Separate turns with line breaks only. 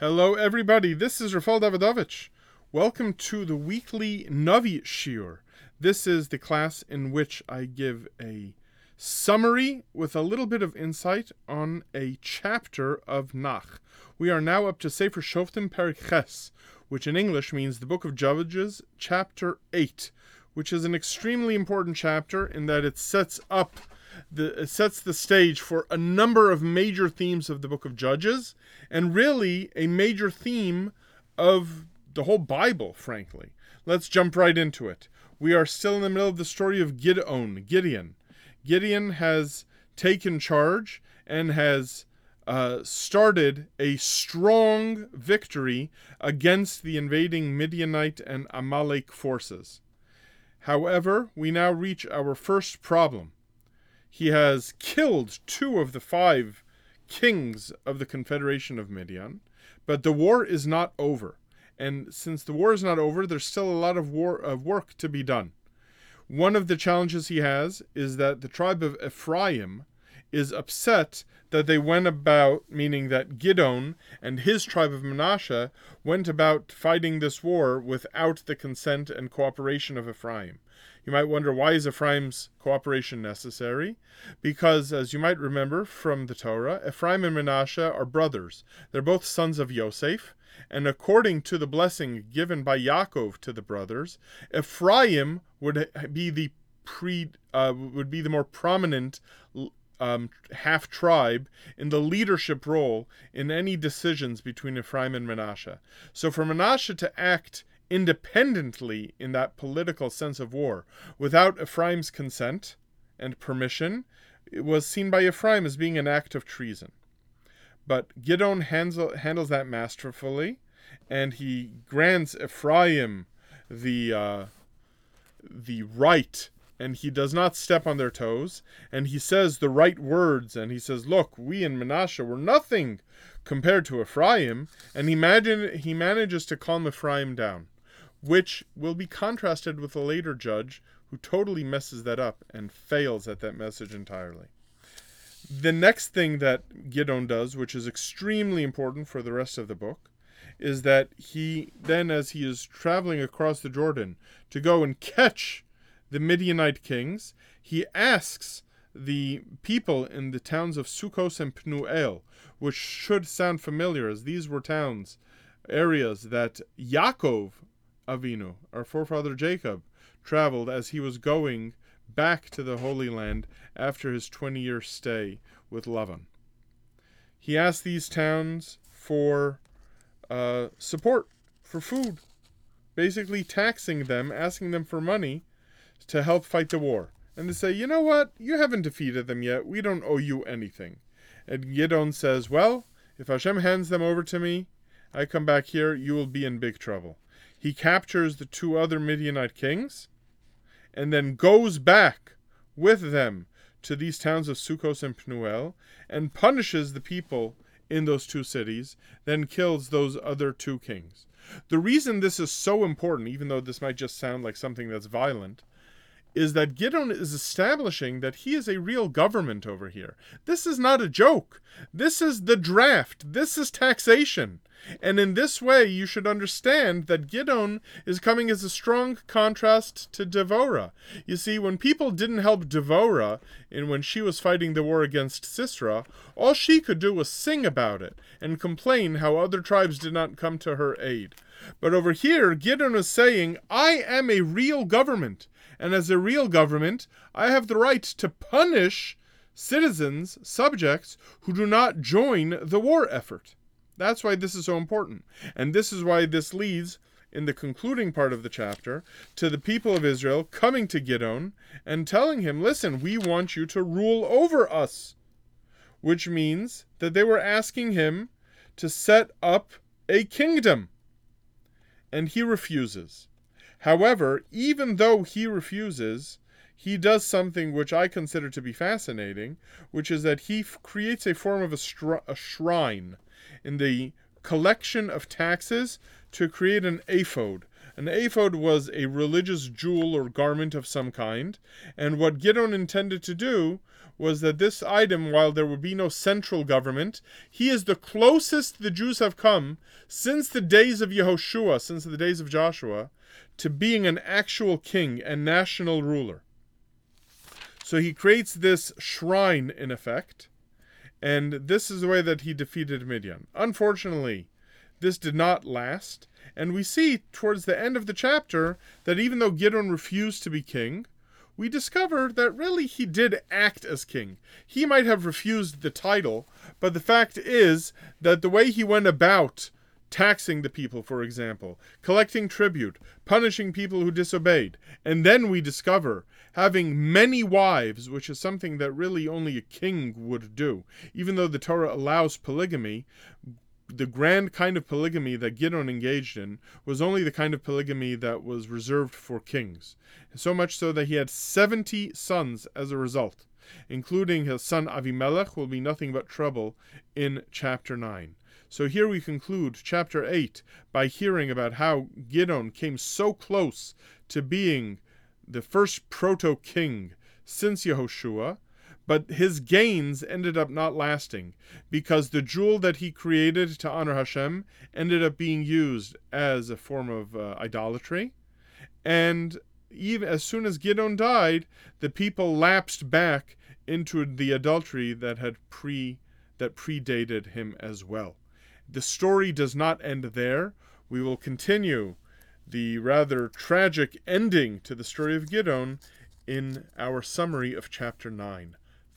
Hello, everybody. This is Rafal Davidovich. Welcome to the weekly Navi Shiur. This is the class in which I give a summary with a little bit of insight on a chapter of Nach. We are now up to Sefer Shoftim Perek Ches, which in English means the Book of Judges, chapter 8, which is an extremely important chapter in that it sets up the, sets the stage for a number of major themes of the book of Judges, and really a major theme of the whole Bible, frankly. Let's jump right into it. We are still in the middle of the story of Gideon. Gideon. Gideon has taken charge and has uh, started a strong victory against the invading Midianite and Amalek forces. However, we now reach our first problem. He has killed two of the five kings of the Confederation of Midian, but the war is not over. And since the war is not over, there's still a lot of war of work to be done. One of the challenges he has is that the tribe of Ephraim is upset that they went about, meaning that Gidon and his tribe of Manasseh went about fighting this war without the consent and cooperation of Ephraim. You might wonder why is Ephraim's cooperation necessary? Because, as you might remember from the Torah, Ephraim and Manasseh are brothers. They're both sons of Yosef, and according to the blessing given by Yaakov to the brothers, Ephraim would be the pre uh, would be the more prominent um, half tribe in the leadership role in any decisions between Ephraim and Manasseh. So for Manasseh to act independently in that political sense of war without Ephraim's consent and permission was seen by Ephraim as being an act of treason. But handles, handles that masterfully, and he grants Ephraim the uh, the right and he does not step on their toes, and he says the right words, and he says, Look, we in Manasseh were nothing compared to Ephraim, and he, imagine, he manages to calm Ephraim down, which will be contrasted with a later judge who totally messes that up and fails at that message entirely. The next thing that Gideon does, which is extremely important for the rest of the book, is that he then, as he is traveling across the Jordan to go and catch the Midianite kings, he asks the people in the towns of Sukkos and Pnuel, which should sound familiar as these were towns, areas that Yaakov Avinu, our forefather Jacob, traveled as he was going back to the Holy Land after his 20 year stay with Lavan. He asked these towns for uh, support, for food, basically taxing them, asking them for money to help fight the war and to say, you know what, you haven't defeated them yet. We don't owe you anything. And Gideon says, well, if Hashem hands them over to me, I come back here, you will be in big trouble. He captures the two other Midianite kings and then goes back with them to these towns of Sukkos and Pnuel and punishes the people in those two cities, then kills those other two kings. The reason this is so important, even though this might just sound like something that's violent, is that Gideon is establishing that he is a real government over here. This is not a joke. This is the draft. This is taxation. And in this way, you should understand that Gideon is coming as a strong contrast to Devora. You see, when people didn't help Devora in when she was fighting the war against Sisera, all she could do was sing about it and complain how other tribes did not come to her aid. But over here, Gideon is saying, I am a real government and as a real government, I have the right to punish citizens, subjects, who do not join the war effort. That's why this is so important. And this is why this leads, in the concluding part of the chapter, to the people of Israel coming to Gideon and telling him, Listen, we want you to rule over us. Which means that they were asking him to set up a kingdom. And he refuses. However, even though he refuses, he does something which I consider to be fascinating, which is that he f- creates a form of a, str- a shrine in the collection of taxes to create an ephod. An ephod was a religious jewel or garment of some kind, and what Gideon intended to do was that this item, while there would be no central government, he is the closest the Jews have come since the days of Yehoshua, since the days of Joshua, to being an actual king and national ruler. So he creates this shrine, in effect, and this is the way that he defeated Midian. Unfortunately, this did not last, and we see towards the end of the chapter that even though Gideon refused to be king, we discover that really he did act as king. He might have refused the title, but the fact is that the way he went about taxing the people, for example, collecting tribute, punishing people who disobeyed, and then we discover having many wives, which is something that really only a king would do. Even though the Torah allows polygamy, the grand kind of polygamy that Gideon engaged in was only the kind of polygamy that was reserved for kings. So much so that he had 70 sons as a result, including his son Avimelech, who will be nothing but trouble in chapter 9. So here we conclude chapter 8 by hearing about how Gideon came so close to being the first proto king since Yehoshua but his gains ended up not lasting because the jewel that he created to honor Hashem ended up being used as a form of uh, idolatry. And even as soon as Gideon died, the people lapsed back into the idolatry that had pre that predated him as well. The story does not end there. We will continue the rather tragic ending to the story of Gideon in our summary of chapter 9.